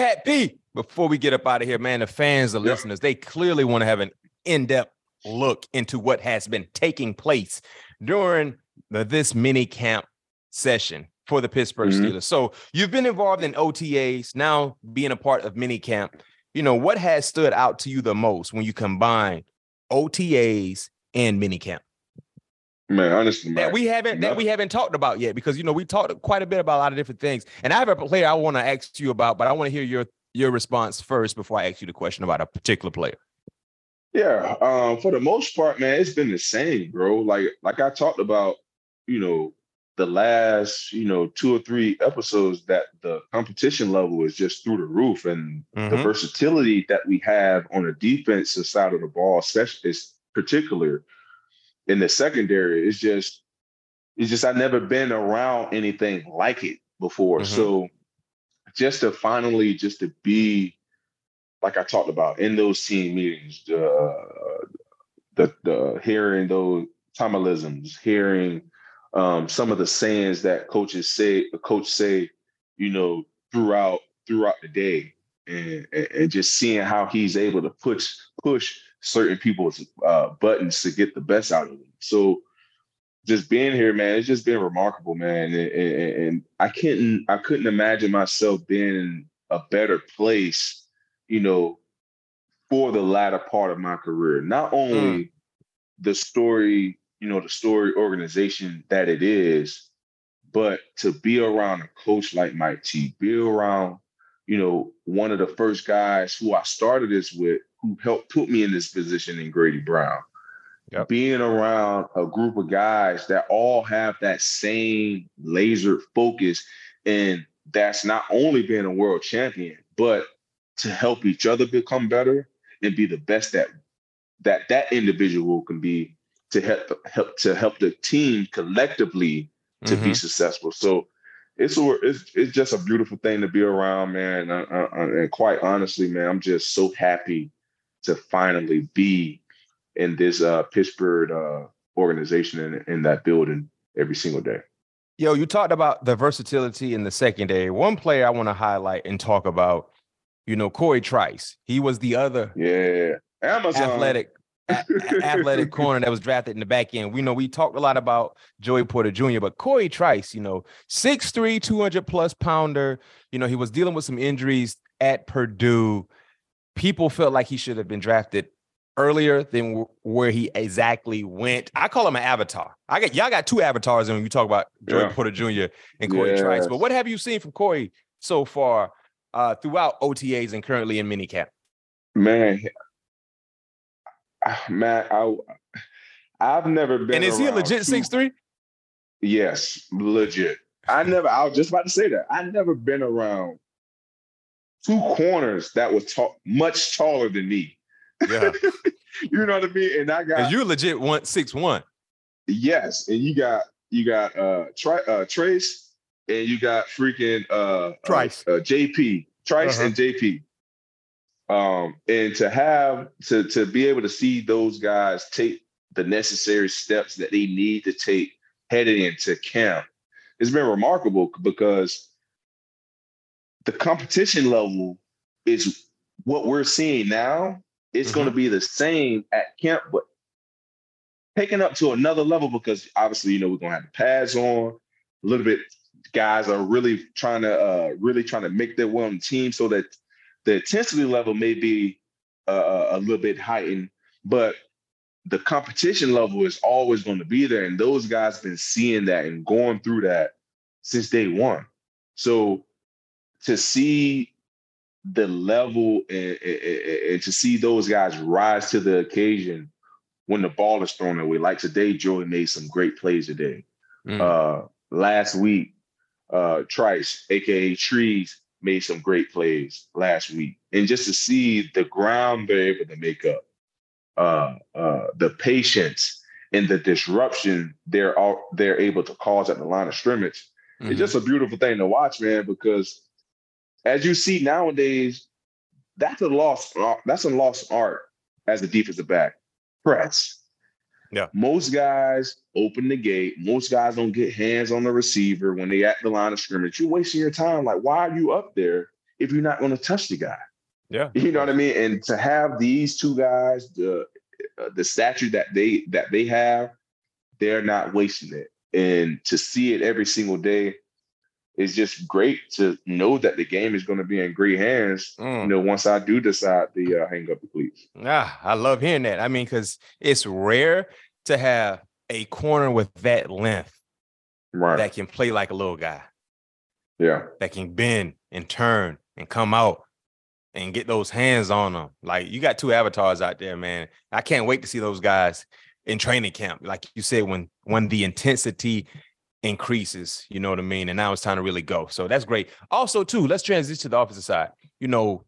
Pat P, before we get up out of here, man, the fans, the yep. listeners, they clearly want to have an in-depth look into what has been taking place during the, this mini camp session for the Pittsburgh mm-hmm. Steelers. So you've been involved in OTAs, now being a part of mini camp. You know, what has stood out to you the most when you combine OTAs and mini camp? Man, honestly, man, that we haven't no. that we haven't talked about yet because you know we talked quite a bit about a lot of different things. And I have a player I want to ask you about, but I want to hear your your response first before I ask you the question about a particular player. Yeah, um, for the most part, man, it's been the same, bro. Like like I talked about, you know, the last you know two or three episodes that the competition level is just through the roof, and mm-hmm. the versatility that we have on the defensive side of the ball, especially is particular in the secondary, it's just it's just I've never been around anything like it before. Mm-hmm. So just to finally just to be like I talked about in those team meetings, the the, the hearing those Tomlinisms, hearing um, some of the sayings that coaches say, the coach say, you know, throughout throughout the day, and, and just seeing how he's able to push push certain people's uh, buttons to get the best out of them. So just being here, man, it's just been remarkable, man. And, and, and I couldn't I couldn't imagine myself being in a better place, you know, for the latter part of my career. Not only mm. the story, you know, the story organization that it is, but to be around a coach like Mike T, be around, you know, one of the first guys who I started this with, who helped put me in this position in Grady Brown. Yep. Being around a group of guys that all have that same laser focus, and that's not only being a world champion, but to help each other become better and be the best that that that individual can be to help help to help the team collectively to mm-hmm. be successful. So it's a, it's it's just a beautiful thing to be around, man. and quite honestly, man, I'm just so happy to finally be in this uh, Pittsburgh uh, organization and in, in that building every single day. Yo, you talked about the versatility in the secondary. One player I want to highlight and talk about, you know, Corey Trice. He was the other yeah Amazon. athletic athletic [laughs] corner that was drafted in the back end. We know we talked a lot about Joey Porter Jr., but Corey Trice, you know, 6'3, 200 plus pounder. You know, he was dealing with some injuries at Purdue people felt like he should have been drafted earlier than w- where he exactly went. I call him an avatar. I got y'all got two avatars when you talk about Jordan yeah. Porter Jr. and Corey yes. Trice. But what have you seen from Corey so far uh, throughout OTAs and currently in minicamp? Man, man, I I've never been. And is he a legit six three? Yes, legit. I never. I was just about to say that. I never been around two corners that was ta- much taller than me. Yeah. [laughs] you know what I mean? And I got you're legit one six one. Yes. And you got you got uh, Tri- uh Trace and you got freaking uh Trice. Uh, uh, JP. Trice uh-huh. and JP. Um, and to have to to be able to see those guys take the necessary steps that they need to take heading into camp, it's been remarkable because the competition level is what we're seeing now. It's mm-hmm. going to be the same at camp, but taking up to another level because obviously, you know, we're going to have the pads on a little bit. Guys are really trying to, uh, really trying to make their way on the team so that the intensity level may be uh, a little bit heightened, but the competition level is always going to be there. And those guys been seeing that and going through that since day one. So to see the level and, and, and, to see those guys rise to the occasion when the ball is thrown away. Like today, Joey made some great plays today. Mm. Uh, last week, uh, Trice, aka Trees, made some great plays last week. And just to see the ground they're able to make up, uh, uh, the patience and the disruption they're all, they're able to cause at the line of scrimmage, Mhm. it's just a beautiful thing to watch, man. Because as you see nowadays, that's a lost art- that's a lost art as a defensive back. Press. Yeah. Most guys open the gate. Most guys don't get hands on the receiver when they at the line of scrimmage. You're wasting your time. Like, why are you up there if you're not going to touch the guy? yeah. You know what I mean? And to have these two guys, the uh, the stature that they that they have, they're not wasting it. And to see it every single day is just great to know that the game is going to be in great hands. Mm. You know, once I do decide to uh, hang up the cleats. Ah, I love hearing that. I mean, because it's rare to have a corner with that length Right. that can play like a little guy, yeah. that can bend and turn and come out and get those hands on them. Like you got two avatars out there, man. I can't wait to see those guys in training camp. Like you said, when when the intensity increases, you know what I mean? And now it's time to really go. So that's great. Also, too, let's transition to the opposite side. You know,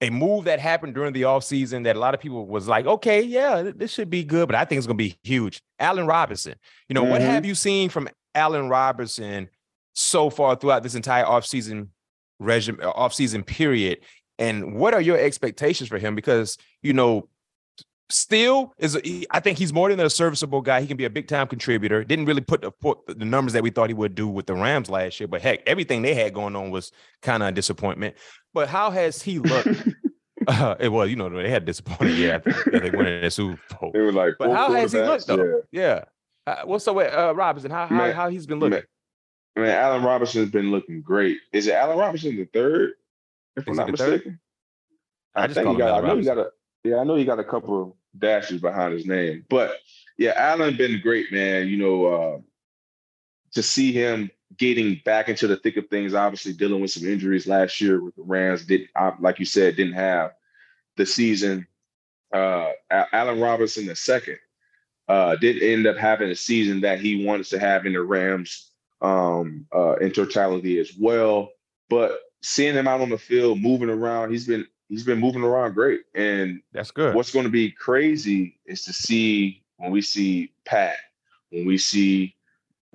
a move that happened during the offseason that a lot of people was like, okay, yeah, this should be good, but I think it's gonna be huge. Allen Robinson. You know, what Mhm. have you seen from Allen Robinson so far throughout this entire offseason regime offseason period? And what are your expectations for him? Because you know, still is a- I think he's more than a serviceable guy. He can be a big time contributor. Didn't really put the put the numbers that we thought he would do with the Rams last year, but heck, everything they had going on was kind of a disappointment. But how has he looked? uh, [laughs] [laughs] it was, you know, they had a disappointing year after after they won the Super Bowl. They were like, But how has he looked though? Yeah. Uh, what's up with uh, Robinson? How, how Man, how he's been Man, looking? man, Allen Robinson's been looking great. Is it Allen Robinson the third? If I'm not the third? mistaken. I I, just think call he him got. Allen I know he got a. Yeah, I know he got a couple dashes behind his name, but yeah, Allen been great, man. You know, uh, to see him getting back into the thick of things, obviously dealing with some injuries last year with the Rams. Did like you said, didn't have the season. Uh, Allen Robinson the second uh, did end up having a season that he wanted to have in the Rams um, uh, in totality as well. But seeing him out on the field, moving around, he's been he's been moving around great. And That's good. what's going to be crazy is to see when we see Pat, when we see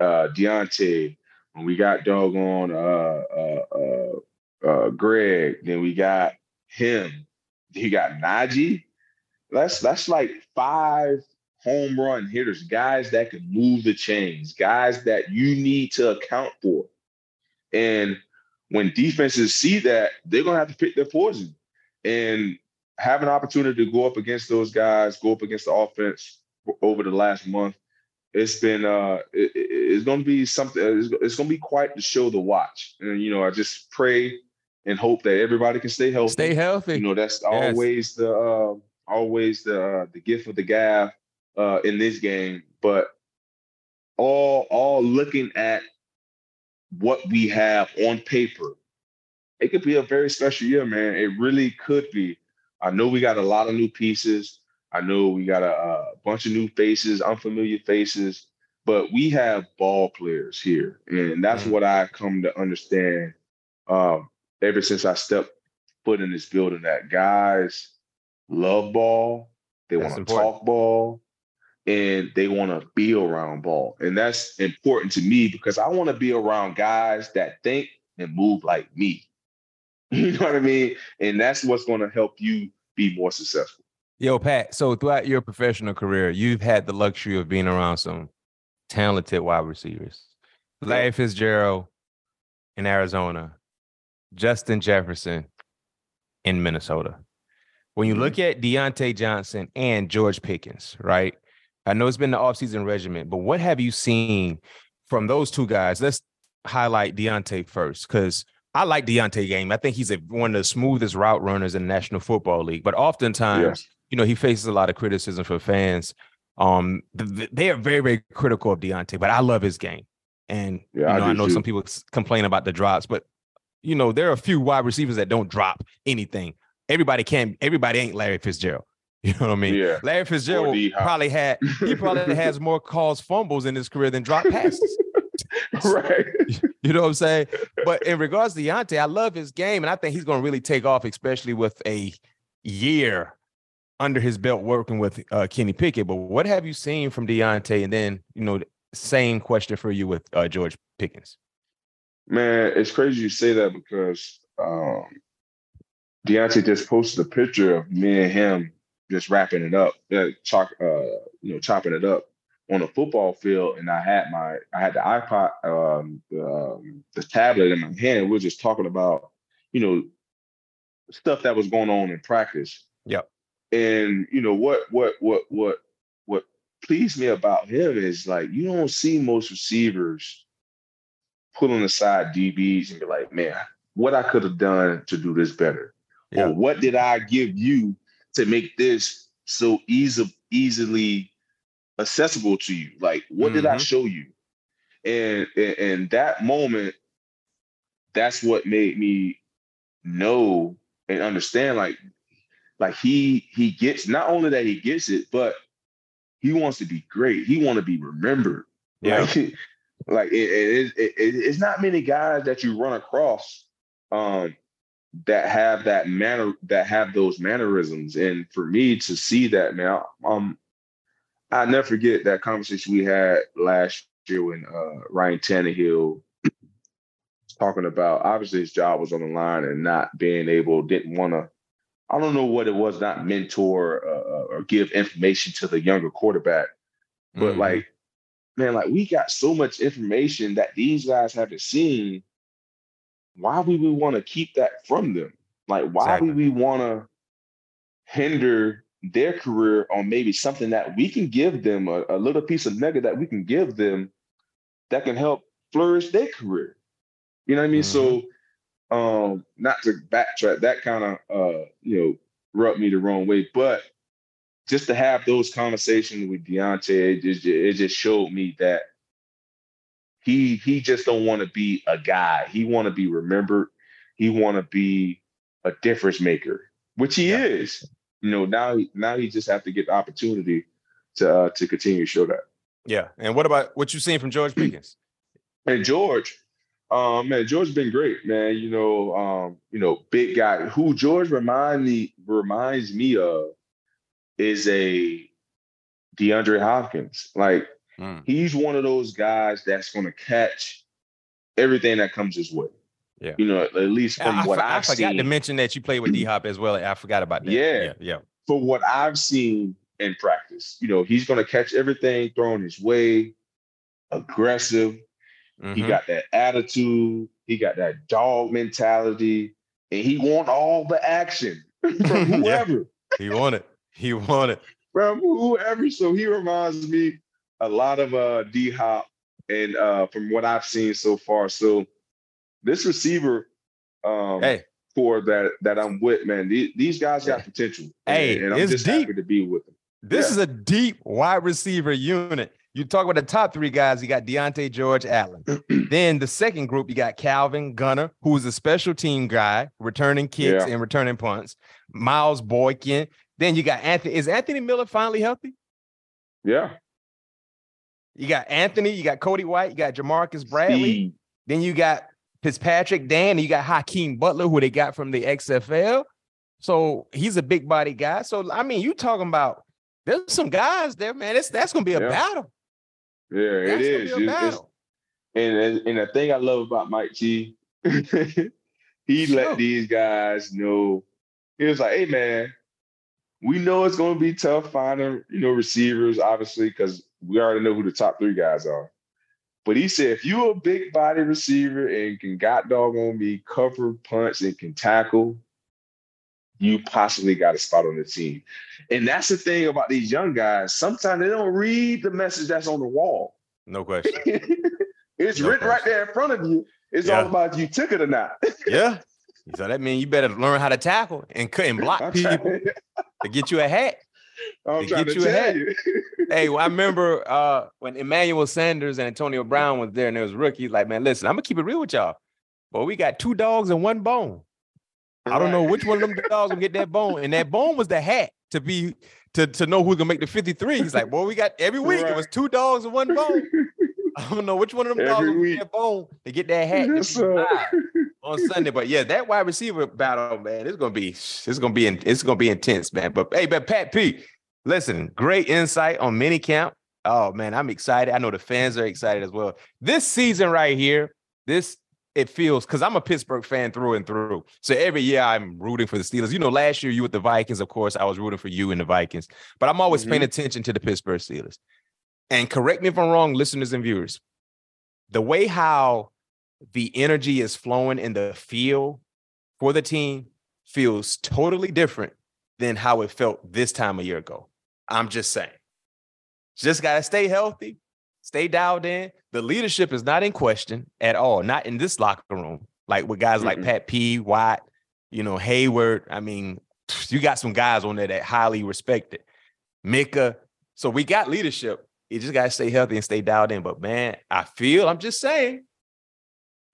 uh, Diontae, when we got doggone uh, uh, uh, uh, Greg, then we got him, he got Najee. That's that's like five home run hitters, guys that can move the chains, guys that you need to account for. And when defenses see that, they're gonna have to pick their poison and have an opportunity to go up against those guys, go up against the offense over the last month. It's been uh, it- it- it's going to be something. It's, it's going to be quite the show to watch. And you know, I just pray and hope that everybody can stay healthy. Stay healthy. You know, that's Yes. always the uh, always the uh, the gift of the gab uh, in this game. But all all looking at what we have on paper, it could be a very special year, man. It really could be. I know we got a lot of new pieces. I know we got a, a bunch of new faces, unfamiliar faces, but we have ball players here, and that's Mhm. what I come to understand. Um, ever since I stepped foot in this building, that guys love ball, they want to talk ball, and they want to be around ball, and that's important to me because I want to be around guys that think and move like me. [laughs] You know what I mean? And that's what's going to help you be more successful. Yo, Pat. So throughout your professional career, you've had the luxury of being around some talented wide receivers. Larry Fitzgerald in Arizona, Justin Jefferson in Minnesota. When you look mm-hmm. at Diontae Johnson and George Pickens, right? I know it's been the offseason regimen, but what have you seen from those two guys? Let's highlight Diontae first, because I like Diontae game. I think he's a, one of the smoothest route runners in the National Football League. But oftentimes, you know, he faces a lot of criticism from fans. Um, th- th- they are very, very critical of Diontae, but I love his game. And Yeah, you I know, I, do know too. some people complain about the drops, but you know, there are a few wide receivers that don't drop anything. Everybody can't. Everybody ain't Larry Fitzgerald. [laughs] You know what I mean? Yeah. Larry Fitzgerald probably had he probably [laughs] has more calls fumbles in his career than drop passes. [laughs] right. You know what I'm saying? But in regards to Diontae, I love his game, and I think he's going to really take off, especially with a year under his belt working with uh, Kenny Pickett. But what have you seen from Diontae? And then, you know, same question for you with uh, George Pickens. Man, it's crazy you say that because um, Diontae just posted a picture of me and him just wrapping it up, uh, chalk, uh, you know, chopping it up on a football field, and I had my I had the iPod, um, um, the tablet in my hand. We are just talking about, you know, stuff that was going on in practice. Yep. And you know what what what what what pleased me about him is like you don't see most receivers pulling aside DBs and be like, man, what I could have done to do this better, yeah. or what did I give you to make this so easy easily accessible to you? Like, what mm-hmm. did I mm-hmm. show you? And, and and that moment, that's what made me know and understand like like he he gets not only that he gets it, but he wants to be great. He want to be remembered. Yeah. Like, [laughs] like it, it, it, it's not many guys that you run across um, that have that manner that have those mannerisms. And for me to see that now, um, I never forget that conversation we had last year when uh, Ryan Tannehill was talking about obviously his job was on the line and not being able, didn't want to I don't know what it was, not mentor uh, uh, or give information to the younger quarterback, but mm-hmm. like, man, like we got so much information that these guys haven't seen. Why would we want to keep that from them? Like, why exactly. would we want to hinder their career on maybe something that we can give them a, a little piece of nugget that we can give them that can help flourish their career? You know what I mean? Mm-hmm. So um, not to backtrack, that kind of uh, you know, rubbed me the wrong way. But just to have those conversations with Diontae, it just, it just showed me that he he just don't want to be a guy. He want to be remembered. He want to be a difference maker, which he yeah. is. You know, now now he just have to get the opportunity to uh, to continue to show that. Yeah. And what about what you seen from George Pickens? [clears throat] and George, um, man, George's been great, man. You know, um, you know, big guy. Who George remind me reminds me of is a DeAndre Hopkins. Like mm. he's one of those guys that's going to catch everything that comes his way. Yeah, you know, at least from I, what I, I've I forgot seen. to mention that you played with D Hop as well. I forgot about that. Yeah, yeah, yeah. For what I've seen in practice, you know, he's going to catch everything thrown his way, aggressive, Mm-hmm. He got that attitude. He got that dog mentality, and he want all the action [laughs] from [laughs] whoever. yeah. He want it. He want it from whoever. So he reminds me a lot of uh, D Hop, and uh, from what I've seen so far. So this receiver, um, hey. for that that I'm with, man, these, these guys got potential. Hey, and, and I'm just deep. happy to be with them. This yeah. is a deep wide receiver unit. You talk about the top three guys, you got Diontae George Allen. [clears throat] then the second group, you got Calvin Gunner, who is a special team guy, returning kicks yeah. and returning punts. Miles Boykin. Then you got Anthony. Is Anthony Miller finally healthy? Yeah. You got Anthony, you got Cody White, you got Jamarcus Bradley. Then you got Fitzpatrick Dan, you got Hakeem Butler, who they got from the XFL. So he's a big body guy. So I mean, you talking about there's some guys there, man. It's that's gonna be a yeah. battle. Yeah, That's it is. It's, and and the thing I love about Mike G, [laughs] he sure. let these guys know. He was like, "Hey, man, we know it's going to be tough finding you know receivers, obviously, because we already know who the top three guys are." But he said, if you're a big body receiver and can got dog on me, cover punch, and can tackle, you possibly got a spot on the team. And that's the thing about these young guys. Sometimes they don't read the message that's on the wall. No question. [laughs] it's no written question. right there in front of you. It's yeah. all about you took it or not. [laughs] yeah. So that means you better learn how to tackle and cut and block people to get you a hat. [laughs] I'm to get you a hat. You. Hey, well, [laughs] I remember uh, when Emmanuel Sanders and Antonio Brown was there and there was rookies, like, man, listen, I'm gonna keep it real with y'all. But we got two dogs and one bone. I don't know which one of them [laughs] dogs will get that bone. And that bone was the hat to be to, to know who's gonna make the 53. He's like, boy, we got every week. Right. It was two dogs and one bone. [laughs] I don't know which one of them Every dogs will week. get that bone to get that hat Yes, to be on Sunday. But yeah, that wide receiver battle, man, it's gonna be it's gonna be it's gonna be intense, man. But hey, but Pat P, listen, great insight on mini camp. Oh man, I'm excited. I know the fans are excited as well. This season right here, this it feels because I'm a Pittsburgh fan through and through. So every year I'm rooting for the Steelers. You know, last year you with the Vikings, of course, I was rooting for you and the Vikings. But I'm always paying mm-hmm. attention to the Pittsburgh Steelers. And correct me if I'm wrong, listeners and viewers. The way how the energy is flowing in the field for the team feels totally different than how it felt this time a year ago. I'm just saying. Just got to stay healthy, stay dialed in. The leadership is not in question at all, not in this locker room. Like with guys like Mm-mm. Pat P, Watt, you know, Heyward. I mean, you got some guys on there that highly respected. Minkah. So we got leadership. You just got to stay healthy and stay dialed in. But man, I feel, I'm just saying,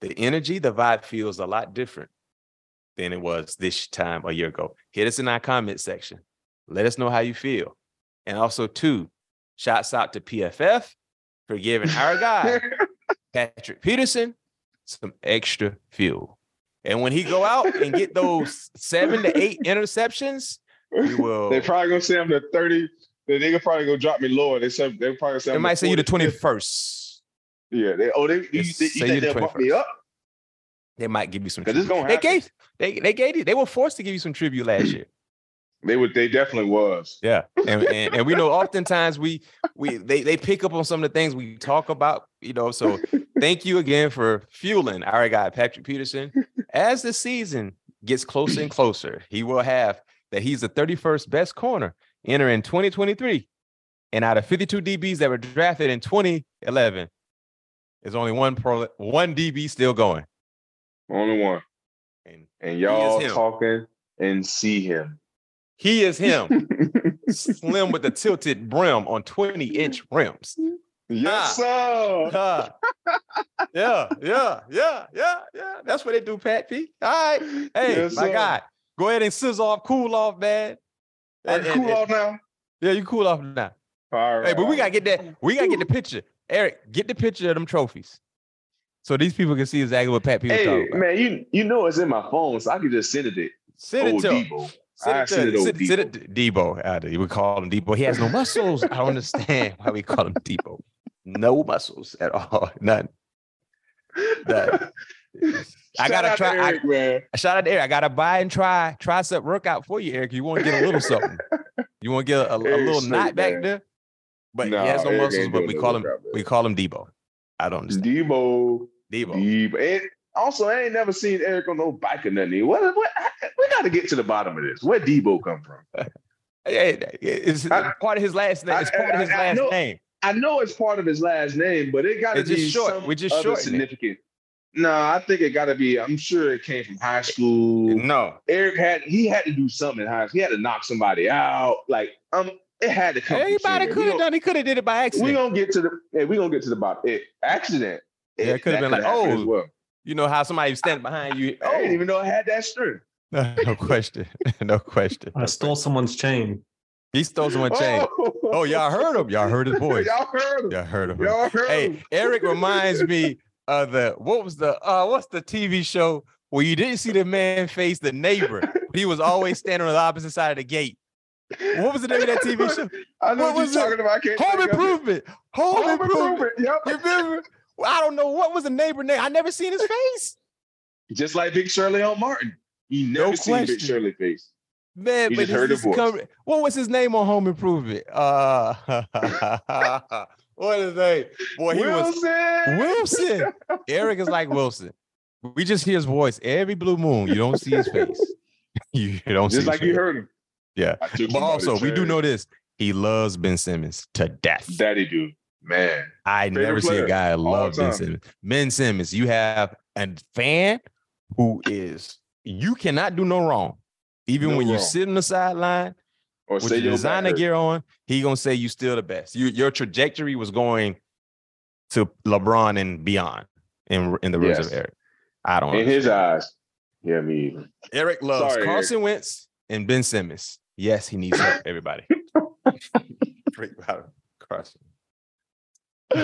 the energy, the vibe feels a lot different than it was this time a year ago. Hit us in our comment section. Let us know how you feel. And also, two, shouts out to PFF for giving our guy, [laughs] Patrick Peterson, some extra fuel. And when he go out and get those seven to eight interceptions, we [laughs] will. They're probably gonna say I'm the 30. They they probably gonna drop me lower. They said they're probably say They might say you the 21st. Yeah. They, oh, they, you, They you, say think you the they'll bump me 21st. up? They might give you some. tribute. They gave they they gave you they were forced to give you some tribute last year. They would. They definitely was. Yeah, and, and and we know oftentimes we we they they pick up on some of the things we talk about, you know. So [laughs] thank you again for fueling our guy Patrick Peterson. As the season gets closer and closer, he will have that he's the 31st best corner entering 2023. And out of 52 DBs that were drafted in 2011, there's only one pro one DB still going. Only one. And And y'all talking and see him. He is [laughs] him, slim with the tilted brim on 20 inch rims. yes, ah. sir. Huh. yeah, yeah, yeah, yeah, yeah. That's what they do, Pat P. All right. Hey, Yes, my sir. guy, go ahead and sizzle off, cool off, man. I And- can and- cool off now. Yeah, you cool off now. All right. Hey, but we gotta get that. We gotta get the picture. Eric, get the picture of them trophies. So these people can see exactly what Pat P was Hey, talking about. man, you you know it's in my phone, so I can just send it to Send it old to him. Debo. Send I it to send it him. over Send, send it to Debo. Uh, we call him Debo. He has no muscles. I don't understand why we call him Debo. No muscles at all. [laughs] None. None. I gotta out to try. I, man. Shout out to Eric. I gotta buy and try tricep workout for you, Eric. You want to get a little something. You want to get a, a, a little straight, knot back man. there. But Nah, he has no Eric muscles, but we no call him workout, man. we call him Debo. I don't understand. Debo, Debo. Debo. And also, I ain't never seen Eric on no bike or nothing. What, what, we got to get to the bottom of this. Where Debo come from? [laughs] It's I- part of his last name. It's I- part of his I- I last know- name. I know it's part of his last name, but it got to be short. We just it. significant. No, I think it got to be. I'm sure it came from high school. No. Eric had he had to do something in high school. He had to knock somebody out. Like um, it had to come. from Everybody could have done. He could have did it by accident. We gonna get to the. Hey, we gonna get to the bottom. It, accident. Yeah, it coulda been like, oh, well. You know how somebody standing behind you. I didn't even know I had that strength. No, [laughs] no question. [laughs] no question. I stole someone's chain. He stole someone's chain. Oh, y'all heard him. Y'all heard his [laughs] voice. Y'all heard him. Y'all heard him. Y'all heard Hey, him. Eric reminds me of the what was the uh what's the TV show where you didn't see the man face the neighbor. but he was always standing on the opposite side of the gate. What was the name of that TV show? I know What what, was you're it? talking about. I can't Home think of it. Improvement. Home, Home Improvement. improvement. Yep. You remember? I don't know what was the neighbor name. I never seen his face. Just like Big Shirley on Martin. You No never seen Big. Shirley face. Man, You but just heard this the is voice. what was his name on Home Improvement? Uh [laughs] what is that? Boy, he was Wilson. Wilson. [laughs] Eric is like Wilson. We just hear his voice every blue moon. You don't see his face. [laughs] you don't see Just like his you face. heard him. Yeah. But him out of also, we do know this. He loves Ben Simmons to death. Daddy do. Man. I favorite never see a guy love Ben. Simmons. Ben Simmons, you have a fan who is you cannot do no wrong. Even No when you sit on the sideline Or with say your designer gear on, he gonna say you still the best. You, your trajectory was going to LeBron and beyond in in the Yes. of Eric. I don't. In understand. his eyes. Yeah, me either. Eric loves Sorry, Carson Wentz and Ben Simmons. Yes, he needs help. Everybody. [laughs] About Carson. On,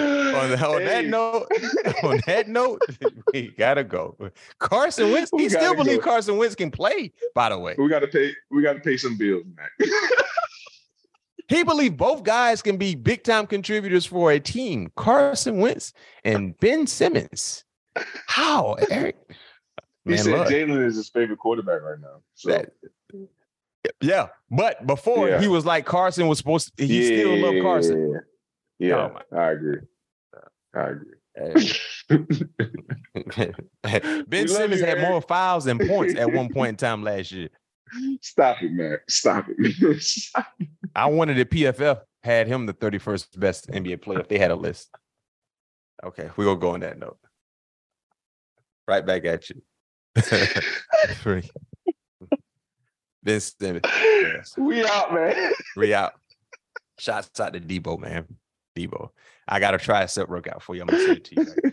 the- on that that note, [laughs] on that note, [laughs] we gotta go. Carson Wentz, We he still believe go. Carson Wentz can play, by the way. We gotta pay. We gotta pay some bills, Mac. [laughs] He believed both guys can be big time contributors for a team. Carson Wentz and Ben Simmons. How, Eric? he Man, said look, Jalen is his favorite quarterback right now. So that- yeah, but before Yeah. he was like Carson was supposed to, he still loved Carson. Yeah, Oh, I agree. I agree. [laughs] [laughs] ben Simmons you, had more fouls and points at one point in [laughs] time last year. Stop it, man. Stop it. Stop it. I wanted the PFF had him the 31st best NBA player if they had a list. Okay, we're gonna go on that note. Right back at you. Free. ben Simmons. Yes. we out, man. We out. Shots out to Debo, man. Debo. I got to try a tricep workout for you. I'm gonna send it to you.